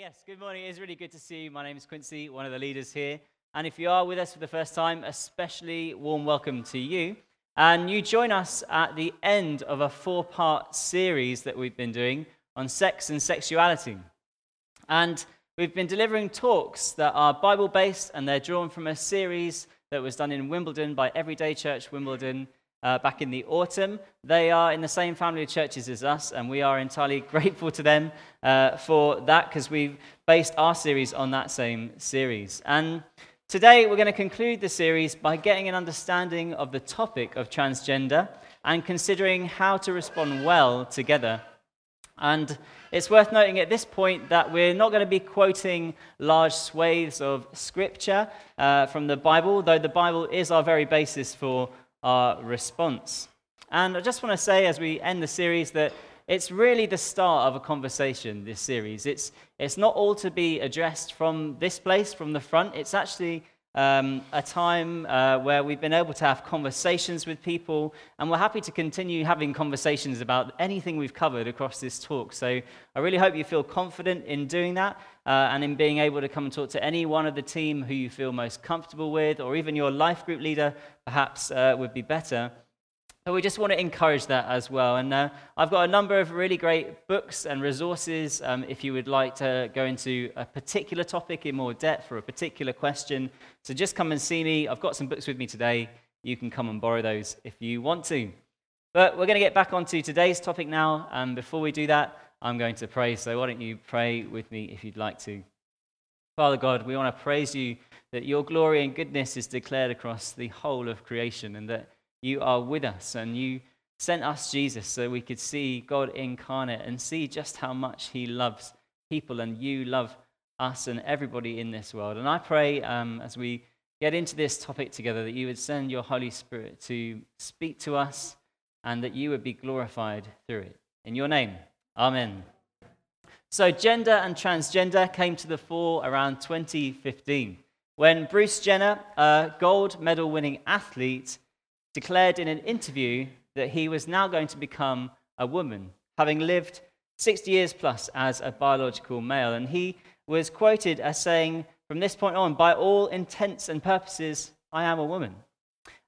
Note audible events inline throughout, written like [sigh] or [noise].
yes, good morning. It is really good to see you. My name is Quincy, one of the leaders here. And if you are with us for the first time, especially warm welcome to you. And you join us at the end of a four part series that we've been doing on sex and sexuality. And we've been delivering talks that are Bible based and they're drawn from a series that was done in Wimbledon by Everyday Church Wimbledon uh, back in the autumn. They are in the same family of churches as us, and we are entirely [laughs] grateful to them uh, for that because we've based our series on that same series. And today we're going to conclude the series by getting an understanding of the topic of transgender and considering how to respond well together. And it's worth noting at this point that we're not going to be quoting large swathes of scripture uh, from the Bible, though the Bible is our very basis for our response. And I just want to say as we end the series that it's really the start of a conversation, this series. It's, it's not all to be addressed from this place, from the front. It's actually um, a time uh, where we've been able to have conversations with people, and we're happy to continue having conversations about anything we've covered across this talk. So I really hope you feel confident in doing that uh, and in being able to come and talk to any one of the team who you feel most comfortable with, or even your life group leader, perhaps uh, would be better. But we just want to encourage that as well. And uh, I've got a number of really great books and resources um, if you would like to go into a particular topic in more depth or a particular question. So just come and see me. I've got some books with me today. You can come and borrow those if you want to. But we're going to get back onto today's topic now. And before we do that, I'm going to pray. So why don't you pray with me if you'd like to? Father God, we want to praise you that your glory and goodness is declared across the whole of creation and that you are with us and you sent us Jesus so we could see God incarnate and see just how much he loves people and you love us and everybody in this world. And I pray um, as we get into this topic together that you would send your Holy Spirit to speak to us and that you would be glorified through it. In your name, amen. So, gender and transgender came to the fore around 2015 when Bruce Jenner, a gold medal winning athlete, declared in an interview that he was now going to become a woman, having lived 60 years plus as a biological male. And he was quoted as saying, From this point on, by all intents and purposes, I am a woman.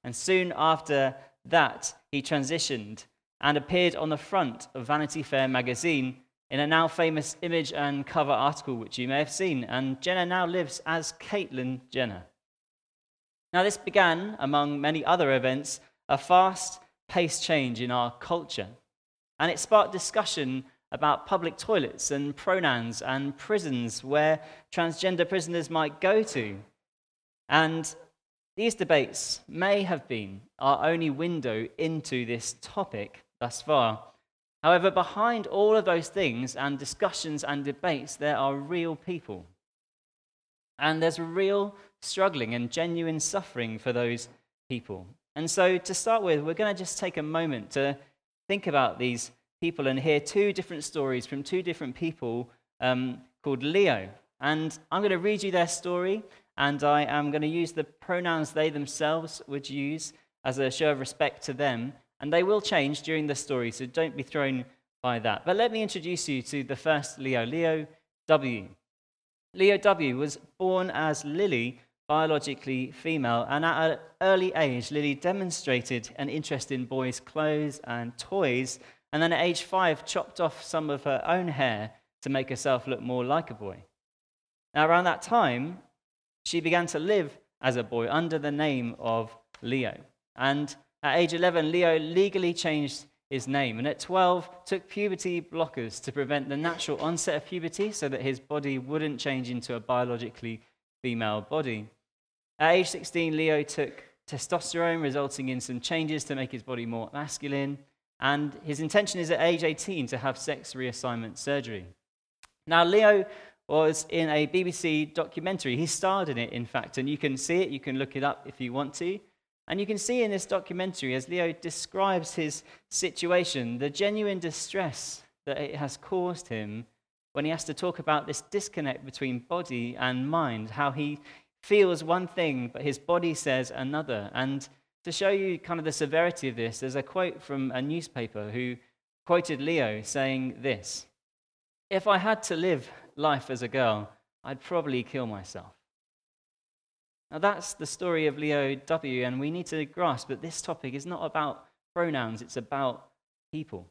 And soon after that, he transitioned and appeared on the front of Vanity Fair magazine in a now famous image and cover article, which you may have seen. And Jenner now lives as Caitlyn Jenner. Now, this began, among many other events, a fast paced change in our culture. And it sparked discussion about public toilets and pronouns and prisons where transgender prisoners might go to. And these debates may have been our only window into this topic thus far. However, behind all of those things and discussions and debates, there are real people. And there's real struggling and genuine suffering for those people. And so, to start with, we're going to just take a moment to think about these people and hear two different stories from two different people um, called Leo. And I'm going to read you their story, and I am going to use the pronouns they themselves would use as a show of respect to them. And they will change during the story, so don't be thrown by that. But let me introduce you to the first Leo, Leo W. Leo W was born as Lily biologically female, and at an early age, Lily demonstrated an interest in boys' clothes and toys, and then at age five, chopped off some of her own hair to make herself look more like a boy. Now, around that time, she began to live as a boy under the name of Leo. And at age 11, Leo legally changed his name. And at 12, took puberty blockers to prevent the natural onset of puberty so that his body wouldn't change into a biologically female body. At age 16, Leo took testosterone, resulting in some changes to make his body more masculine. And his intention is at age 18 to have sex reassignment surgery. Now, Leo was in a BBC documentary. He starred in it, in fact, and you can see it. You can look it up if you want to. And you can see in this documentary, as Leo describes his situation, the genuine distress that it has caused him when he has to talk about this disconnect between body and mind, how he feels one thing, but his body says another. And to show you kind of the severity of this, there's a quote from a newspaper who quoted Leo saying this If I had to live life as a girl, I'd probably kill myself. Now, that's the story of Leo W., and we need to grasp that this topic is not about pronouns, it's about people.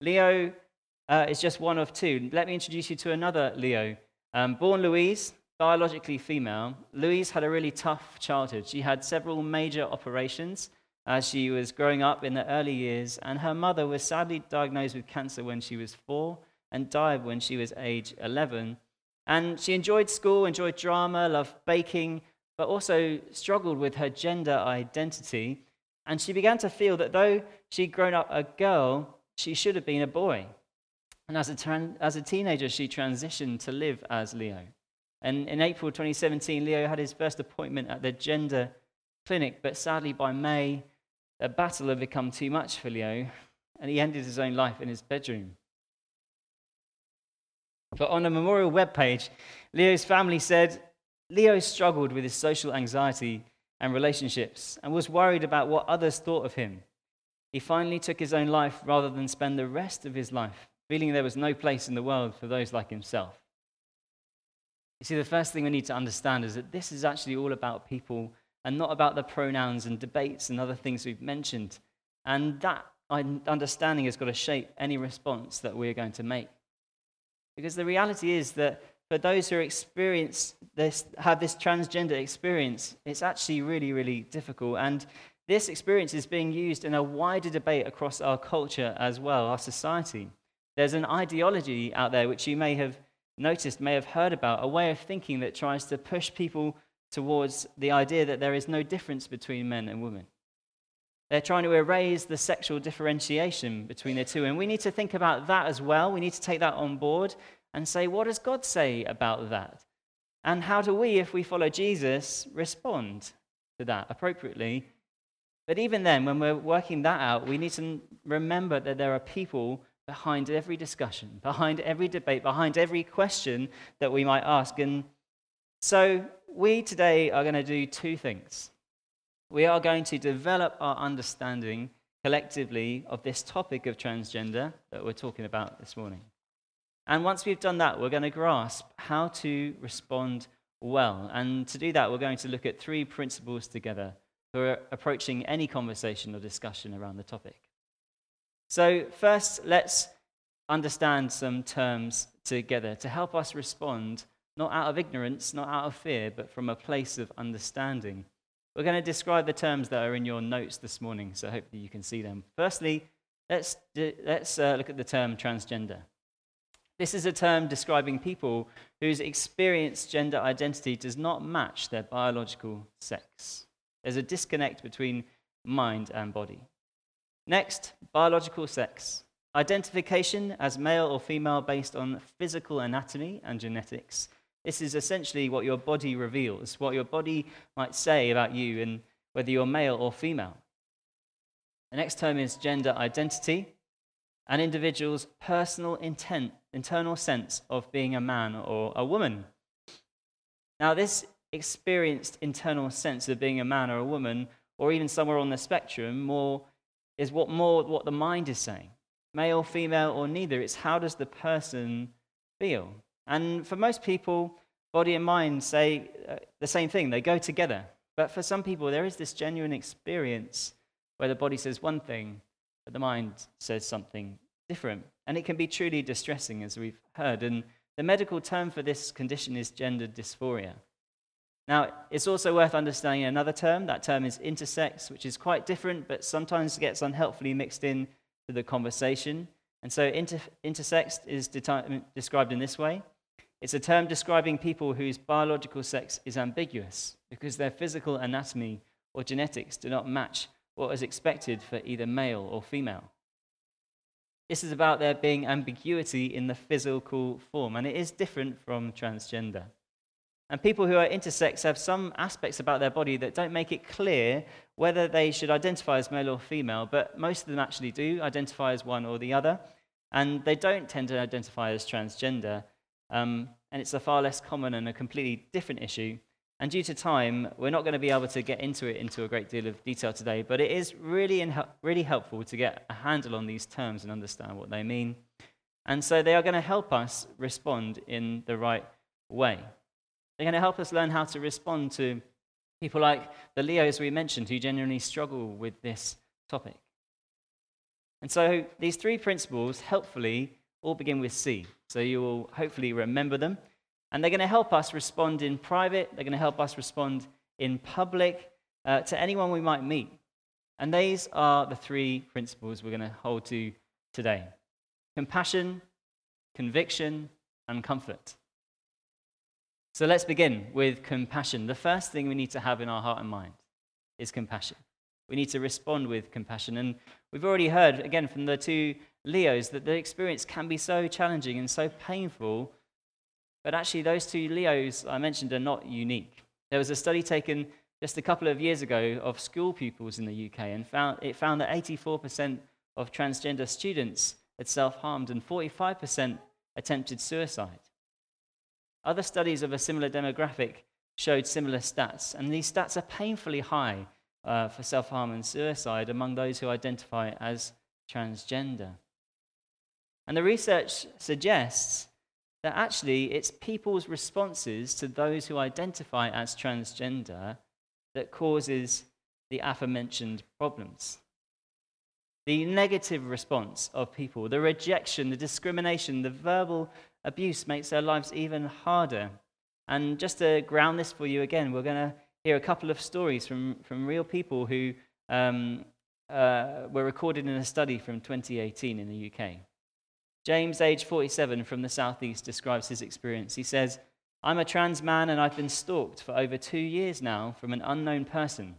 Leo uh, is just one of two. Let me introduce you to another Leo. Um, born Louise, biologically female, Louise had a really tough childhood. She had several major operations as she was growing up in the early years, and her mother was sadly diagnosed with cancer when she was four and died when she was age 11. And she enjoyed school, enjoyed drama, loved baking, but also struggled with her gender identity. And she began to feel that though she'd grown up a girl, she should have been a boy. And as a, tran- as a teenager, she transitioned to live as Leo. And in April 2017, Leo had his first appointment at the gender clinic, but sadly by May, the battle had become too much for Leo, and he ended his own life in his bedroom. But on a memorial webpage, Leo's family said Leo struggled with his social anxiety and relationships and was worried about what others thought of him. He finally took his own life rather than spend the rest of his life feeling there was no place in the world for those like himself. You see, the first thing we need to understand is that this is actually all about people and not about the pronouns and debates and other things we've mentioned. And that understanding has got to shape any response that we're going to make. Because the reality is that for those who experience this, have this transgender experience, it's actually really, really difficult. And this experience is being used in a wider debate across our culture as well, our society. There's an ideology out there which you may have noticed, may have heard about, a way of thinking that tries to push people towards the idea that there is no difference between men and women. They're trying to erase the sexual differentiation between the two. And we need to think about that as well. We need to take that on board and say, what does God say about that? And how do we, if we follow Jesus, respond to that appropriately? But even then, when we're working that out, we need to remember that there are people behind every discussion, behind every debate, behind every question that we might ask. And so we today are going to do two things. We are going to develop our understanding collectively of this topic of transgender that we're talking about this morning. And once we've done that, we're going to grasp how to respond well. And to do that, we're going to look at three principles together for approaching any conversation or discussion around the topic. So, first, let's understand some terms together to help us respond not out of ignorance, not out of fear, but from a place of understanding. We're going to describe the terms that are in your notes this morning, so hopefully you can see them. Firstly, let's, let's uh, look at the term transgender. This is a term describing people whose experienced gender identity does not match their biological sex. There's a disconnect between mind and body. Next, biological sex. Identification as male or female based on physical anatomy and genetics this is essentially what your body reveals, what your body might say about you and whether you're male or female. The next term is gender identity, an individual's personal intent, internal sense of being a man or a woman. Now, this experienced internal sense of being a man or a woman, or even somewhere on the spectrum, more is what more what the mind is saying. Male, female, or neither. It's how does the person feel? And for most people, body and mind say uh, the same thing, they go together. But for some people, there is this genuine experience where the body says one thing, but the mind says something different. And it can be truly distressing, as we've heard. And the medical term for this condition is gender dysphoria. Now, it's also worth understanding another term. That term is intersex, which is quite different, but sometimes gets unhelpfully mixed in to the conversation. And so, inter- intersex is de- described in this way it's a term describing people whose biological sex is ambiguous because their physical anatomy or genetics do not match what is expected for either male or female. This is about there being ambiguity in the physical form, and it is different from transgender. And people who are intersex have some aspects about their body that don't make it clear whether they should identify as male or female, but most of them actually do identify as one or the other. And they don't tend to identify as transgender, um, and it's a far less common and a completely different issue. And due to time, we're not going to be able to get into it into a great deal of detail today, but it is really, really helpful to get a handle on these terms and understand what they mean. And so they are going to help us respond in the right way. They're going to help us learn how to respond to people like the Leos we mentioned who genuinely struggle with this topic. And so these three principles, helpfully, all begin with C. So you will hopefully remember them. And they're going to help us respond in private, they're going to help us respond in public uh, to anyone we might meet. And these are the three principles we're going to hold to today compassion, conviction, and comfort. So let's begin with compassion. The first thing we need to have in our heart and mind is compassion. We need to respond with compassion. And we've already heard, again, from the two Leos, that the experience can be so challenging and so painful. But actually, those two Leos I mentioned are not unique. There was a study taken just a couple of years ago of school pupils in the UK, and found, it found that 84% of transgender students had self harmed and 45% attempted suicide. Other studies of a similar demographic showed similar stats, and these stats are painfully high uh, for self harm and suicide among those who identify as transgender. And the research suggests that actually it's people's responses to those who identify as transgender that causes the aforementioned problems. The negative response of people, the rejection, the discrimination, the verbal abuse makes their lives even harder. And just to ground this for you again, we're going to hear a couple of stories from, from real people who um, uh, were recorded in a study from 2018 in the UK. James, age 47, from the southeast, describes his experience. He says, I'm a trans man and I've been stalked for over two years now from an unknown person.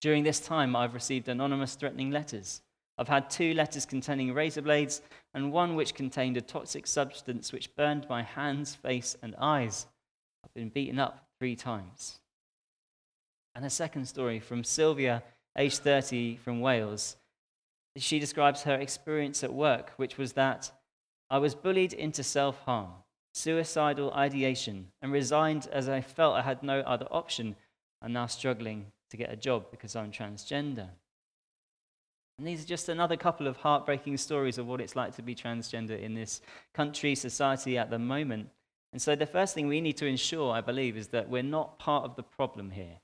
During this time, I've received anonymous threatening letters. I've had two letters containing razor blades and one which contained a toxic substance which burned my hands, face, and eyes. I've been beaten up three times. And a second story from Sylvia, age 30, from Wales. She describes her experience at work, which was that I was bullied into self harm suicidal ideation, and resigned as I felt I had no other option. I'm now struggling to get a job because I'm transgender. And these are just another couple of heartbreaking stories of what it's like to be transgender in this country, society at the moment. And so, the first thing we need to ensure, I believe, is that we're not part of the problem here.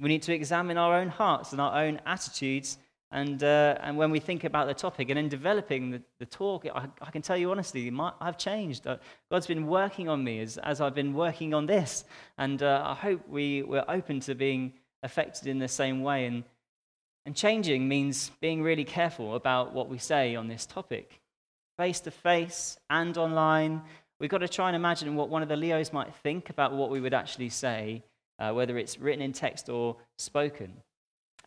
We need to examine our own hearts and our own attitudes and, uh, and when we think about the topic and in developing the, the talk, I, I, can tell you honestly, my, I've changed. Uh, God's been working on me as, as I've been working on this. And uh, I hope we, we're open to being affected in the same way. And, and changing means being really careful about what we say on this topic. Face to face and online, we've got to try and imagine what one of the Leos might think about what we would actually say, uh, whether it's written in text or spoken.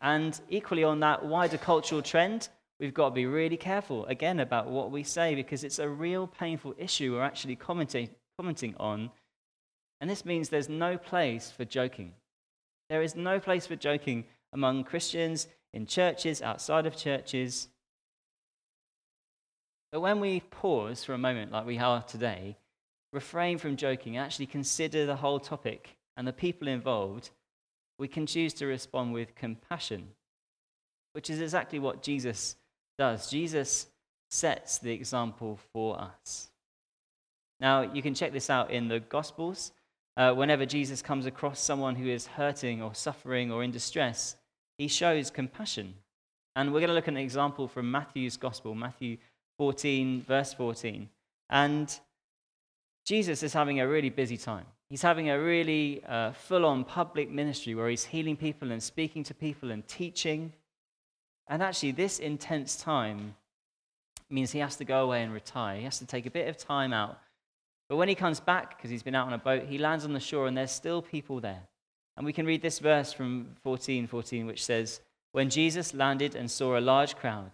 And equally, on that wider cultural trend, we've got to be really careful, again, about what we say because it's a real painful issue we're actually commenting, commenting on. And this means there's no place for joking. There is no place for joking among Christians, in churches, outside of churches. But when we pause for a moment, like we are today, refrain from joking, actually consider the whole topic and the people involved, we can choose to respond with compassion, which is exactly what Jesus does. Jesus sets the example for us. Now, you can check this out in the Gospels. Uh, whenever Jesus comes across someone who is hurting or suffering or in distress, he shows compassion. And we're going to look at an example from Matthew's Gospel, Matthew 14, verse 14. And Jesus is having a really busy time. He's having a really uh, full on public ministry where he's healing people and speaking to people and teaching. And actually, this intense time means he has to go away and retire. He has to take a bit of time out. But when he comes back, because he's been out on a boat, he lands on the shore and there's still people there. And we can read this verse from 14 14, which says, When Jesus landed and saw a large crowd,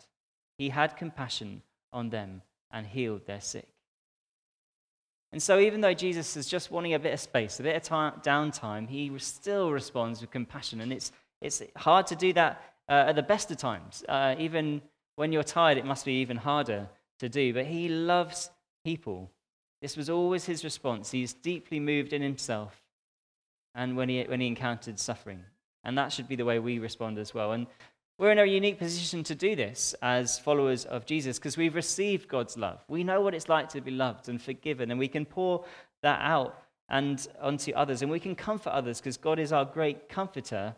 he had compassion on them and healed their sick. And so, even though Jesus is just wanting a bit of space, a bit of time, downtime, he still responds with compassion. And it's, it's hard to do that uh, at the best of times. Uh, even when you're tired, it must be even harder to do. But he loves people. This was always his response. He's deeply moved in himself and when he, when he encountered suffering. And that should be the way we respond as well. And we're in a unique position to do this as followers of Jesus because we've received God's love. We know what it's like to be loved and forgiven, and we can pour that out and onto others, and we can comfort others because God is our great comforter.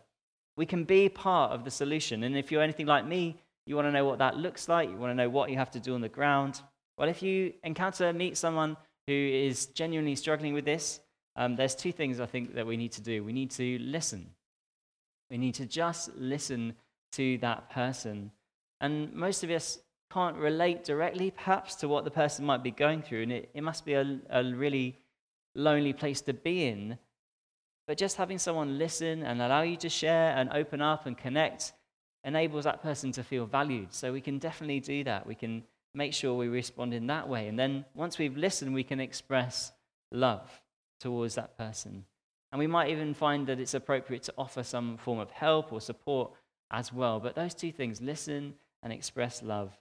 We can be part of the solution. And if you're anything like me, you want to know what that looks like, you want to know what you have to do on the ground. Well, if you encounter, meet someone who is genuinely struggling with this, um, there's two things I think that we need to do. We need to listen. We need to just listen to that person. And most of us can't relate directly, perhaps, to what the person might be going through. And it, it must be a, a really lonely place to be in. But just having someone listen and allow you to share and open up and connect enables that person to feel valued. So we can definitely do that. We can make sure we respond in that way. And then once we've listened, we can express love towards that person. And we might even find that it's appropriate to offer some form of help or support as well. But those two things, listen and express love,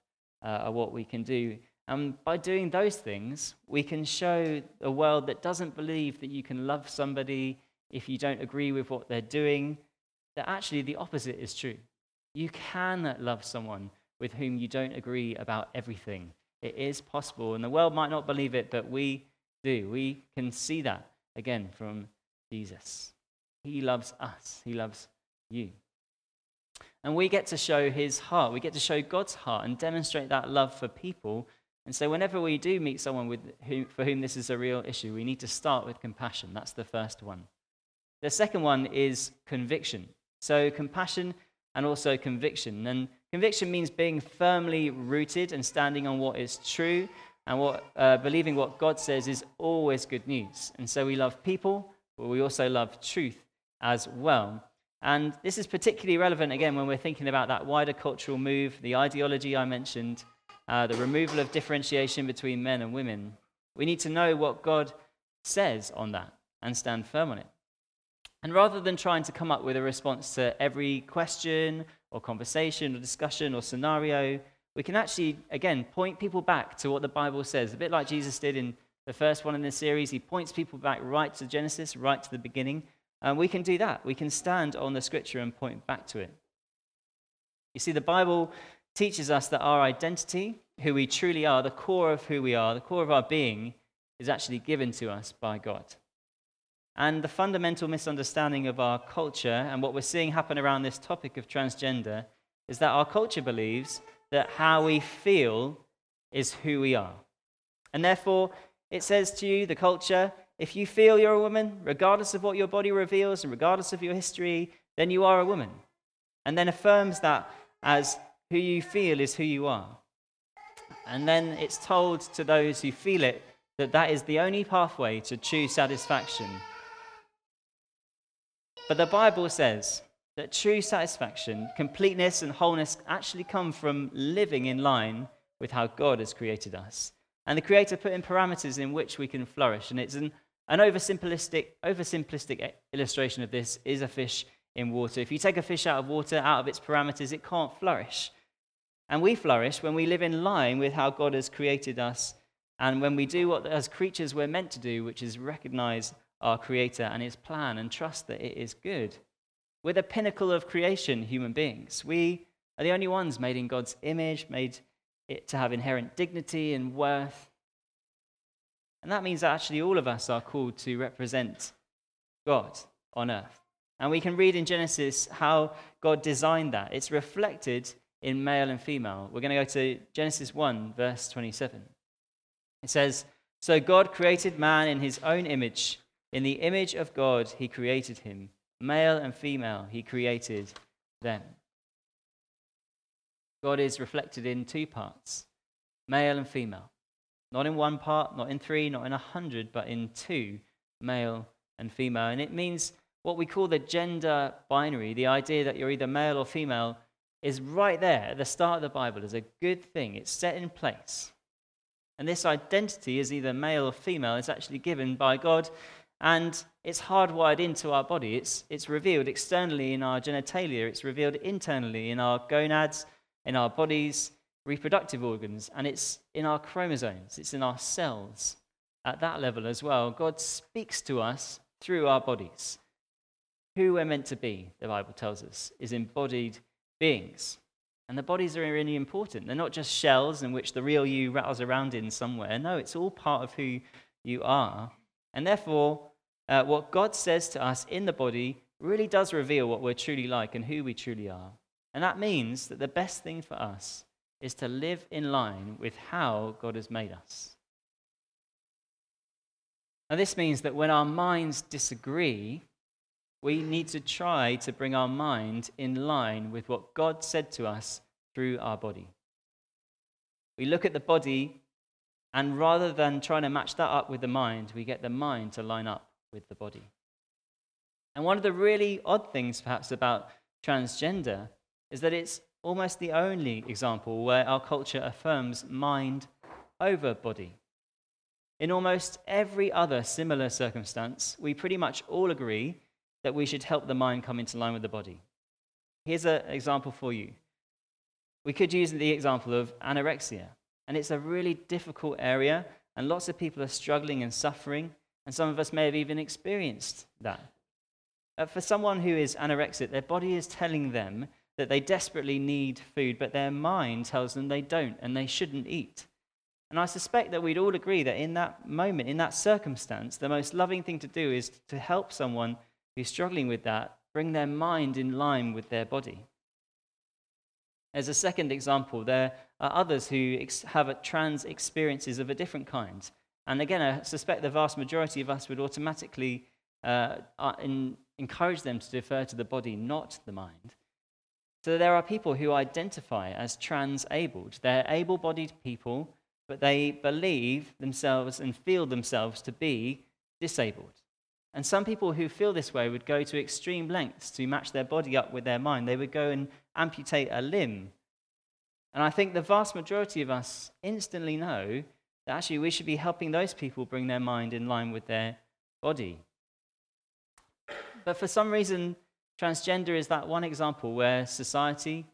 uh, are what we can do. And by doing those things, we can show a world that doesn't believe that you can love somebody if you don't agree with what they're doing, that actually the opposite is true. You can love someone with whom you don't agree about everything. It is possible, and the world might not believe it, but we do. We can see that again from Jesus. He loves us, He loves you. And we get to show His heart. We get to show God's heart and demonstrate that love for people. And so, whenever we do meet someone with whom, for whom this is a real issue, we need to start with compassion. That's the first one. The second one is conviction. So, compassion and also conviction. And conviction means being firmly rooted and standing on what is true and what, uh, believing what God says is always good news. And so we love people, but we also love truth as well. And this is particularly relevant, again, when we're thinking about that wider cultural move, the ideology I mentioned, uh, the removal of differentiation between men and women. We need to know what God says on that and stand firm on it. And rather than trying to come up with a response to every question or conversation or discussion or scenario, we can actually, again, point people back to what the Bible says, a bit like Jesus did in the first one in this series. He points people back right to Genesis, right to the beginning. And we can do that. We can stand on the scripture and point back to it. You see, the Bible teaches us that our identity, who we truly are, the core of who we are, the core of our being, is actually given to us by God. And the fundamental misunderstanding of our culture and what we're seeing happen around this topic of transgender is that our culture believes that how we feel is who we are. And therefore, it says to you, the culture, if you feel you're a woman, regardless of what your body reveals and regardless of your history, then you are a woman. And then affirms that as who you feel is who you are. And then it's told to those who feel it that that is the only pathway to true satisfaction but the Bible says that true satisfaction, completeness, and wholeness actually come from living in line with how God has created us. And the Creator put in parameters in which we can flourish. And it's an, an oversimplistic, oversimplistic illustration of this is a fish in water. If you take a fish out of water, out of its parameters, it can't flourish. And we flourish when we live in line with how God has created us and when we do what as creatures we're meant to do, which is recognize our Creator and His plan and trust that it is good. We're the pinnacle of creation, human beings. We are the only ones made in God's image, made it to have inherent dignity and worth. And that means that actually all of us are called to represent God on earth. And we can read in Genesis how God designed that. It's reflected in male and female. We're going to go to Genesis 1, verse 27. It says, So God created man in his own image. In the image of God, he created him. Male and female, he created them. God is reflected in two parts male and female. Not in one part, not in three, not in a hundred, but in two male and female. And it means what we call the gender binary, the idea that you're either male or female, is right there at the start of the Bible as a good thing. It's set in place. And this identity is either male or female is actually given by God and it's hardwired into our body. It's, it's revealed externally in our genitalia, it's revealed internally in our gonads, in our bodies, reproductive organs, and it's in our chromosomes, it's in our cells. At that level as well, God speaks to us through our bodies. Who we're meant to be, the Bible tells us, is embodied beings. And the bodies are really important. They're not just shells in which the real you rattles around in somewhere. No, it's all part of who you are. And therefore, uh, what God says to us in the body really does reveal what we're truly like and who we truly are. And that means that the best thing for us is to live in line with how God has made us. Now, this means that when our minds disagree, we need to try to bring our mind in line with what God said to us through our body. We look at the body, and rather than trying to match that up with the mind, we get the mind to line up with the body. And one of the really odd things, perhaps, about transgender is that it's almost the only example where our culture affirms mind over body. In almost every other similar circumstance, we pretty much all agree that we should help the mind come into line with the body. Here's an example for you. We could use the example of anorexia, and it's a really difficult area, and lots of people are struggling and suffering, and some of us may have even experienced that. Uh, for someone who is anorexic, their body is telling them that they desperately need food, but their mind tells them they don't and they shouldn't eat. And I suspect that we'd all agree that in that moment, in that circumstance, the most loving thing to do is to help someone who's struggling with that, bring their mind in line with their body. As a second example, there are others who have trans experiences of a different kind. And again, I suspect the vast majority of us would automatically uh, in, encourage them to defer to the body, not the mind. So there are people who identify as trans abled. They're able bodied people, but they believe themselves and feel themselves to be disabled. And some people who feel this way would go to extreme lengths to match their body up with their mind. They would go and amputate a limb. And I think the vast majority of us instantly know that actually we should be helping those people bring their mind in line with their body. But for some reason, transgender is that one example where society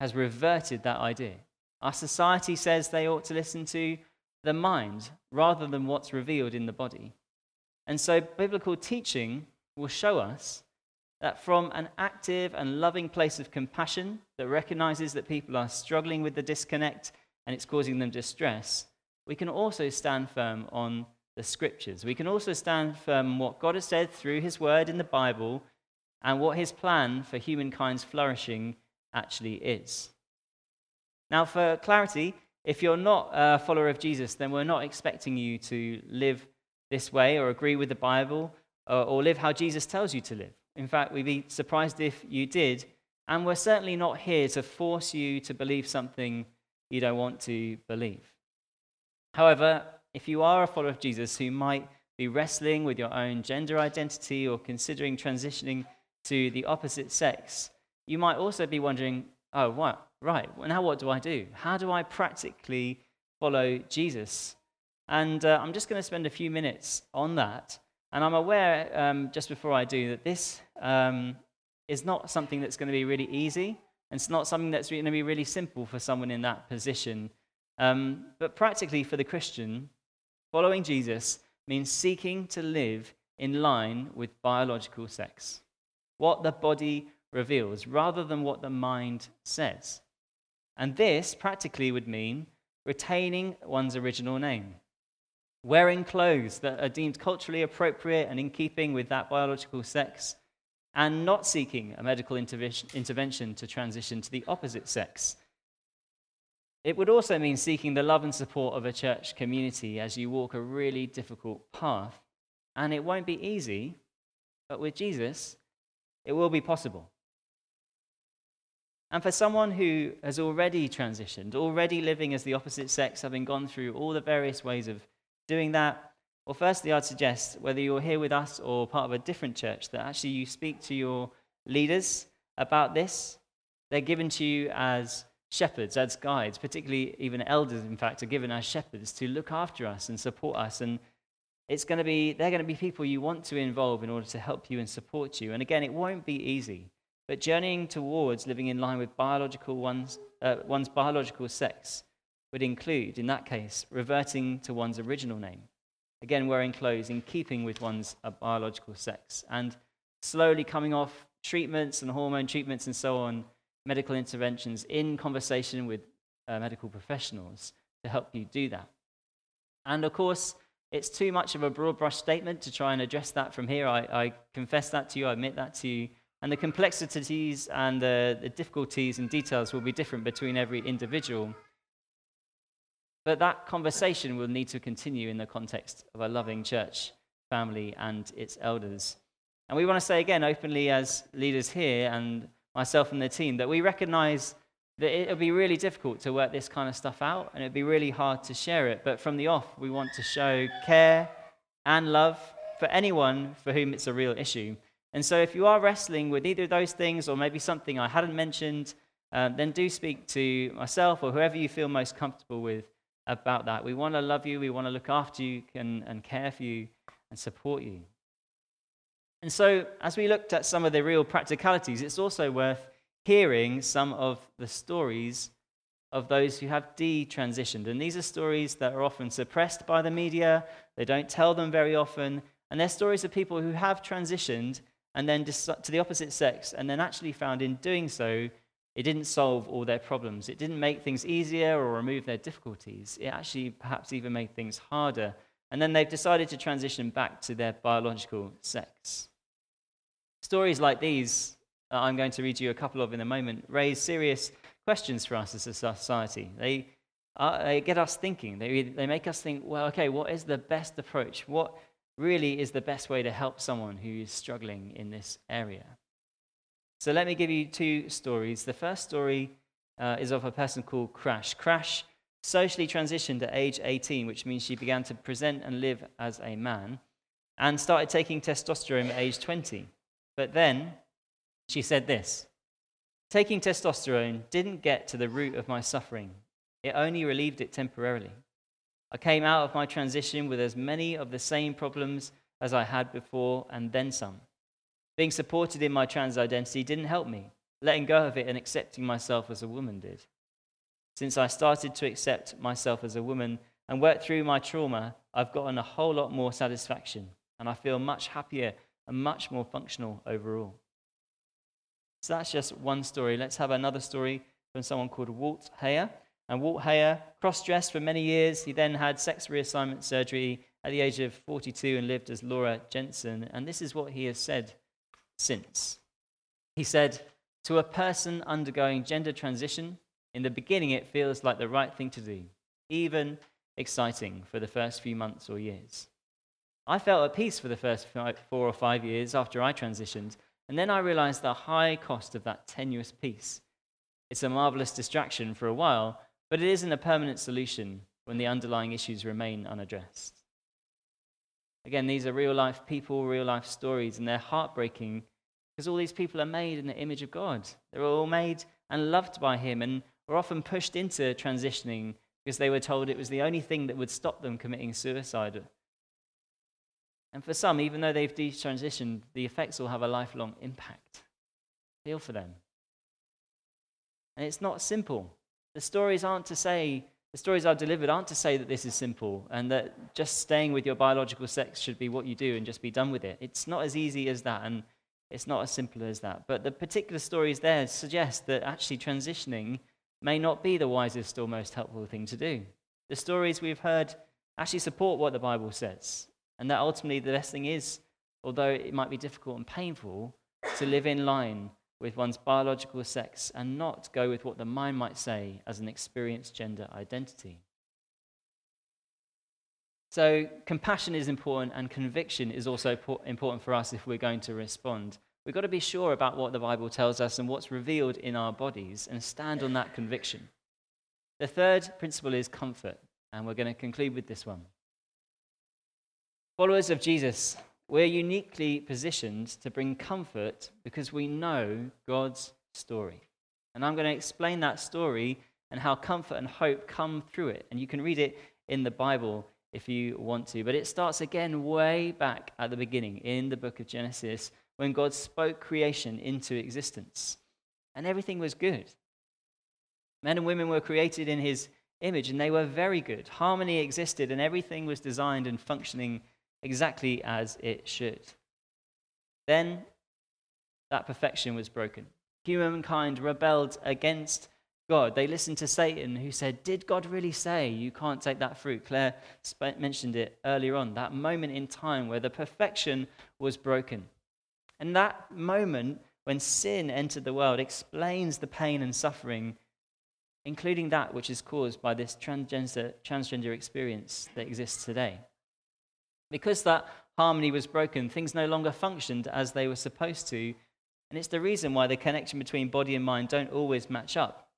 has reverted that idea. Our society says they ought to listen to the mind rather than what's revealed in the body. And so, biblical teaching will show us that from an active and loving place of compassion that recognizes that people are struggling with the disconnect and it's causing them distress, we can also stand firm on the scriptures. We can also stand firm on what God has said through his word in the Bible and what his plan for humankind's flourishing actually is. Now, for clarity, if you're not a follower of Jesus, then we're not expecting you to live this way or agree with the Bible or, or live how Jesus tells you to live. In fact, we'd be surprised if you did. And we're certainly not here to force you to believe something you don't want to believe. However, if you are a follower of Jesus who might be wrestling with your own gender identity or considering transitioning to the opposite sex, you might also be wondering, oh, what? Right, well, now what do I do? How do I practically follow Jesus? And uh, I'm just going to spend a few minutes on that. And I'm aware, um, just before I do, that this um, is not something that's going to be really easy. And it's not something that's going to be really simple for someone in that position. Um, but practically for the Christian, following Jesus means seeking to live in line with biological sex, what the body reveals, rather than what the mind says. And this practically would mean retaining one's original name wearing clothes that are deemed culturally appropriate and in keeping with that biological sex, and not seeking a medical intervention to transition to the opposite sex. It would also mean seeking the love and support of a church community as you walk a really difficult path. And it won't be easy, but with Jesus, it will be possible. And for someone who has already transitioned, already living as the opposite sex, having gone through all the various ways of doing that? Well, firstly, I'd suggest whether you're here with us or part of a different church, that actually you speak to your leaders about this. They're given to you as shepherds, as guides, particularly even elders, in fact, are given as shepherds to look after us and support us. And it's going to be, they're going to be people you want to involve in order to help you and support you. And again, it won't be easy, but journeying towards living in line with biological one's, uh, one's biological sex would include, in that case, reverting to one's original name. Again, wearing clothes in keeping with one's uh, biological sex, and slowly coming off treatments and hormone treatments and so on medical interventions in conversation with uh, medical professionals to help you do that. And of course, it's too much of a broad brush statement to try and address that from here. I, I confess that to you, I admit that to you. And the complexities and the, the difficulties and details will be different between every individual. But that conversation will need to continue in the context of a loving church family and its elders. And we want to say again openly, as leaders here and myself and the team, that we recognize that it would be really difficult to work this kind of stuff out and it'd be really hard to share it. But from the off, we want to show care and love for anyone for whom it's a real issue. And so if you are wrestling with either of those things or maybe something I hadn't mentioned, uh, then do speak to myself or whoever you feel most comfortable with about that. We want to love you, we want to look after you and, and care for you and support you. And so, as we looked at some of the real practicalities, it's also worth hearing some of the stories of those who have detransitioned. And these are stories that are often suppressed by the media, they don't tell them very often. And they're stories of people who have transitioned and then to the opposite sex, and then actually found in doing so, it didn't solve all their problems. It didn't make things easier or remove their difficulties. It actually perhaps even made things harder. And then they've decided to transition back to their biological sex. Stories like these uh, I'm going to read you a couple of in a moment, raise serious questions for us as a society. They, uh, they get us thinking. They, they make us think, well, okay, what is the best approach? What really is the best way to help someone who is struggling in this area? So let me give you two stories. The first story uh, is of a person called Crash. Crash socially transitioned at age 18, which means she began to present and live as a man, and started taking testosterone at age 20. But then she said this Taking testosterone didn't get to the root of my suffering, it only relieved it temporarily. I came out of my transition with as many of the same problems as I had before, and then some. Being supported in my trans identity didn't help me. Letting go of it and accepting myself as a woman did. Since I started to accept myself as a woman and work through my trauma, I've gotten a whole lot more satisfaction, and I feel much happier and much more functional overall. So that's just one story. Let's have another story from someone called Walt Heyer. And Walt Heyer cross dressed for many years. He then had sex reassignment surgery at the age of 42 and lived as Laura Jensen. And this is what he has said since. He said, To a person undergoing gender transition, in the beginning it feels like the right thing to do, even exciting for the first few months or years. I felt at peace for the first four or five years after I transitioned and then I realized the high cost of that tenuous peace. It's a marvelous distraction for a while, but it isn't a permanent solution when the underlying issues remain unaddressed. Again, these are real life people, real life stories, and they're heartbreaking because all these people are made in the image of God. They're all made and loved by Him and were often pushed into transitioning because they were told it was the only thing that would stop them committing suicide and for some, even though they've detransitioned, the effects will have a lifelong impact. Feel for them. And it's not simple. The stories aren't to say, the stories I've delivered aren't to say that this is simple and that just staying with your biological sex should be what you do and just be done with it. It's not as easy as that and it's not as simple as that. But the particular stories there suggest that actually transitioning may not be the wisest or most helpful thing to do. The stories we've heard actually support what the Bible says. And that ultimately the best thing is, although it might be difficult and painful, to live in line with one's biological sex and not go with what the mind might say as an experienced gender identity. So, compassion is important, and conviction is also important for us if we're going to respond. We've got to be sure about what the Bible tells us and what's revealed in our bodies and stand on that conviction. The third principle is comfort, and we're going to conclude with this one. Followers of Jesus, we're uniquely positioned to bring comfort because we know God's story. And I'm going to explain that story and how comfort and hope come through it. And you can read it in the Bible if you want to. But it starts again way back at the beginning in the book of Genesis when God spoke creation into existence. And everything was good. Men and women were created in his image and they were very good. Harmony existed and everything was designed and functioning exactly as it should. Then that perfection was broken. Humankind rebelled against God. They listened to Satan, who said, Did God really say you can't take that fruit? Claire mentioned it earlier on, that moment in time where the perfection was broken. And that moment when sin entered the world explains the pain and suffering, including that which is caused by this transgender, transgender experience that exists today. Because that harmony was broken, things no longer functioned as they were supposed to. And it's the reason why the connection between body and mind don't always match up.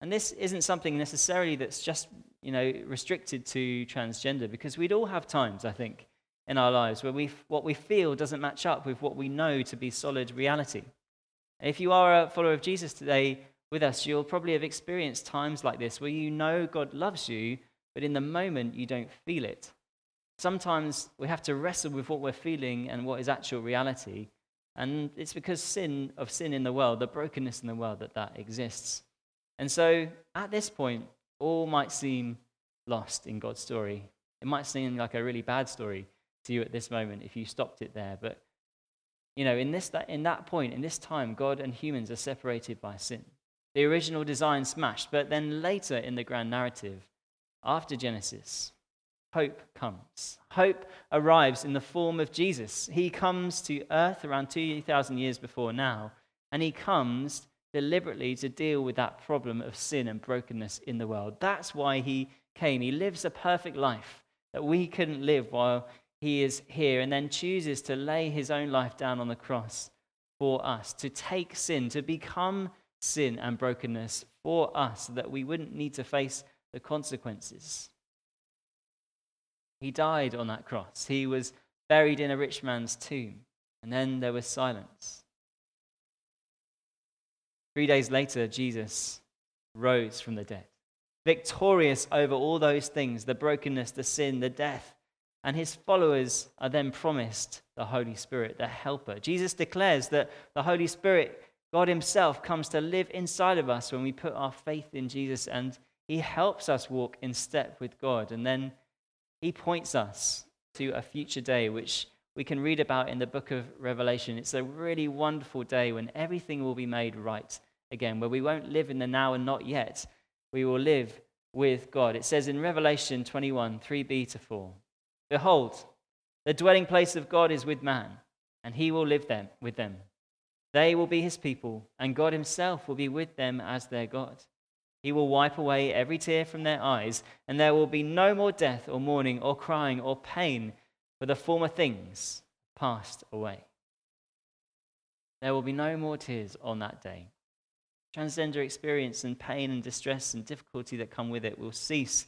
And this isn't something necessarily that's just, you know, restricted to transgender, because we'd all have times, I think, in our lives where we, what we feel doesn't match up with what we know to be solid reality. If you are a follower of Jesus today with us, you'll probably have experienced times like this where you know God loves you, but in the moment you don't feel it. Sometimes we have to wrestle with what we're feeling and what is actual reality. And it's because sin of sin in the world, the brokenness in the world, that that exists. And so at this point, all might seem lost in God's story. It might seem like a really bad story to you at this moment if you stopped it there. But, you know, in, this, that, in that point, in this time, God and humans are separated by sin. The original design smashed. But then later in the grand narrative, after Genesis, hope comes. Hope arrives in the form of Jesus. He comes to earth around 2,000 years before now, and he comes deliberately to deal with that problem of sin and brokenness in the world. That's why he came. He lives a perfect life that we couldn't live while he is here, and then chooses to lay his own life down on the cross for us, to take sin, to become sin and brokenness for us, so that we wouldn't need to face the consequences. He died on that cross. He was buried in a rich man's tomb, and then there was silence. Three days later, Jesus rose from the dead, victorious over all those things the brokenness, the sin, the death. And his followers are then promised the Holy Spirit, the helper. Jesus declares that the Holy Spirit, God Himself, comes to live inside of us when we put our faith in Jesus, and He helps us walk in step with God. And then He points us to a future day, which we can read about in the book of Revelation. It's a really wonderful day when everything will be made right again, where we won't live in the now and not yet. We will live with God. It says in Revelation 21, 3b to 4 Behold, the dwelling place of God is with man, and he will live them, with them. They will be his people, and God himself will be with them as their God. He will wipe away every tear from their eyes, and there will be no more death or mourning or crying or pain, for the former things passed away. There will be no more tears on that day transgender experience and pain and distress and difficulty that come with it will cease,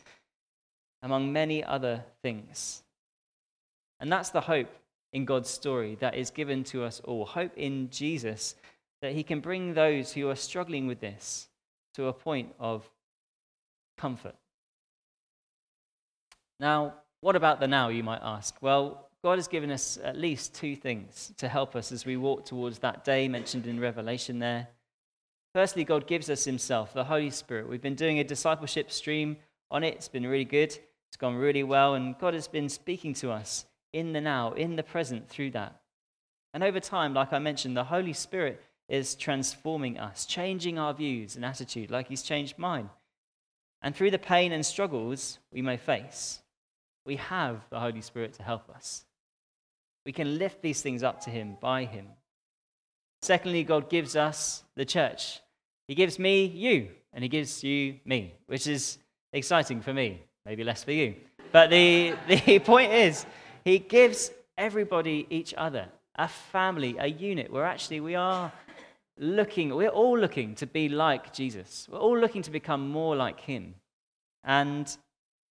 among many other things. And that's the hope in God's story that is given to us all. Hope in Jesus that he can bring those who are struggling with this to a point of comfort. Now, what about the now, you might ask? Well, God has given us at least two things to help us as we walk towards that day mentioned in Revelation there. Firstly, God gives us Himself, the Holy Spirit. We've been doing a discipleship stream on it, it's been really good, it's gone really well, and God has been speaking to us in the now, in the present through that. And over time, like I mentioned, the Holy Spirit is transforming us, changing our views and attitude, like He's changed mine. And through the pain and struggles we may face, we have the Holy Spirit to help us. We can lift these things up to Him by Him. Secondly, God gives us the church. He gives me you, and He gives you me, which is exciting for me, maybe less for you. But the, [laughs] the point is, He gives everybody each other, a family, a unit, where actually we are looking, we're all looking to be like Jesus. We're all looking to become more like Him. And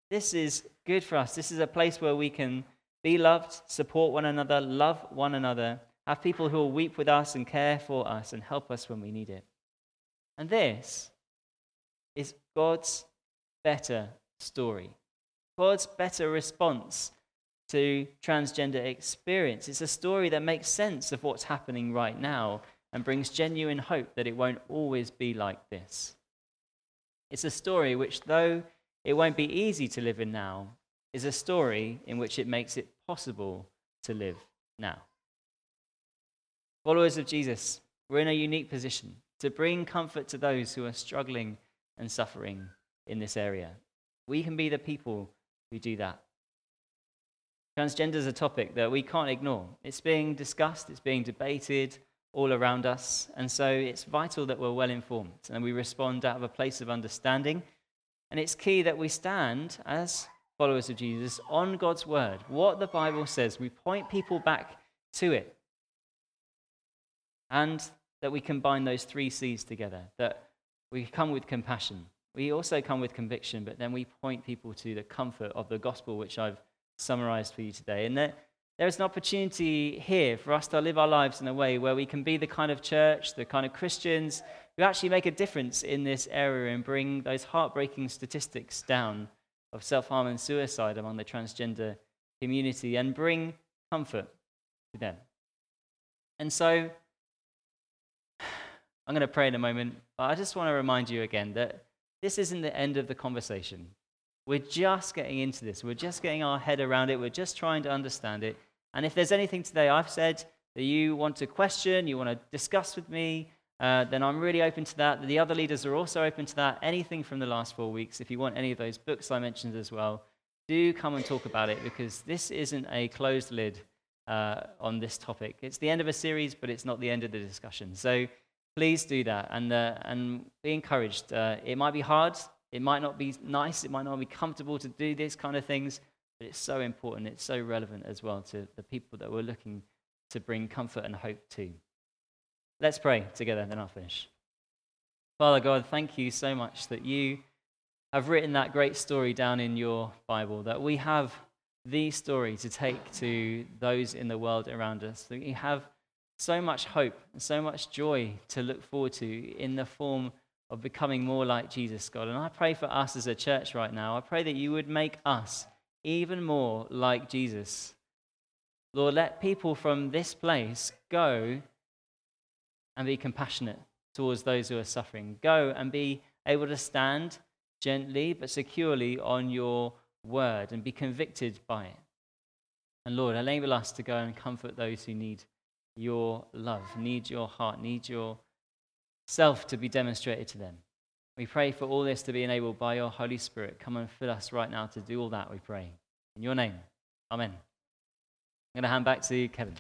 this is good for us. This is a place where we can be loved, support one another, love one another, have people who will weep with us and care for us and help us when we need it. And this is God's better story, God's better response to transgender experience. It's a story that makes sense of what's happening right now and brings genuine hope that it won't always be like this. It's a story which, though it won't be easy to live in now, is a story in which it makes it possible to live now. Followers of Jesus, we're in a unique position. to bring comfort to those who are struggling and suffering in this area. We can be the people who do that. Transgender is a topic that we can't ignore. It's being discussed, it's being debated all around us, and so it's vital that we're well informed and we respond out of a place of understanding. And it's key that we stand as followers of Jesus on God's word. What the Bible says, we point people back to it. And that we combine those three C's together, that we come with compassion. We also come with conviction, but then we point people to the comfort of the gospel, which I've summarized for you today. And that there is an opportunity here for us to live our lives in a way where we can be the kind of church, the kind of Christians who actually make a difference in this area and bring those heartbreaking statistics down of self harm and suicide among the transgender community and bring comfort to them. And so, [sighs] I'm going to pray in a moment, but I just want to remind you again that this isn't the end of the conversation. We're just getting into this. We're just getting our head around it. We're just trying to understand it. And if there's anything today I've said that you want to question, you want to discuss with me, uh, then I'm really open to that. The other leaders are also open to that. Anything from the last four weeks, if you want any of those books I mentioned as well, do come and talk about it because this isn't a closed lid uh, on this topic. It's the end of a series, but it's not the end of the discussion. So please do that and, uh, and be encouraged. Uh, it might be hard, it might not be nice, it might not be comfortable to do these kind of things, but it's so important, it's so relevant as well to the people that we're looking to bring comfort and hope to. Let's pray together, then I'll finish. Father God, thank you so much that you have written that great story down in your Bible, that we have the story to take to those in the world around us, that we have so much hope and so much joy to look forward to in the form of becoming more like Jesus, God. And I pray for us as a church right now. I pray that you would make us even more like Jesus. Lord, let people from this place go and be compassionate towards those who are suffering. Go and be able to stand gently but securely on your word and be convicted by it. And Lord, enable us to go and comfort those who need your love, need your heart, need your self to be demonstrated to them. We pray for all this to be enabled by your Holy Spirit. Come and fill us right now to do all that, we pray. In your name, amen. I'm going to hand back to Kevin.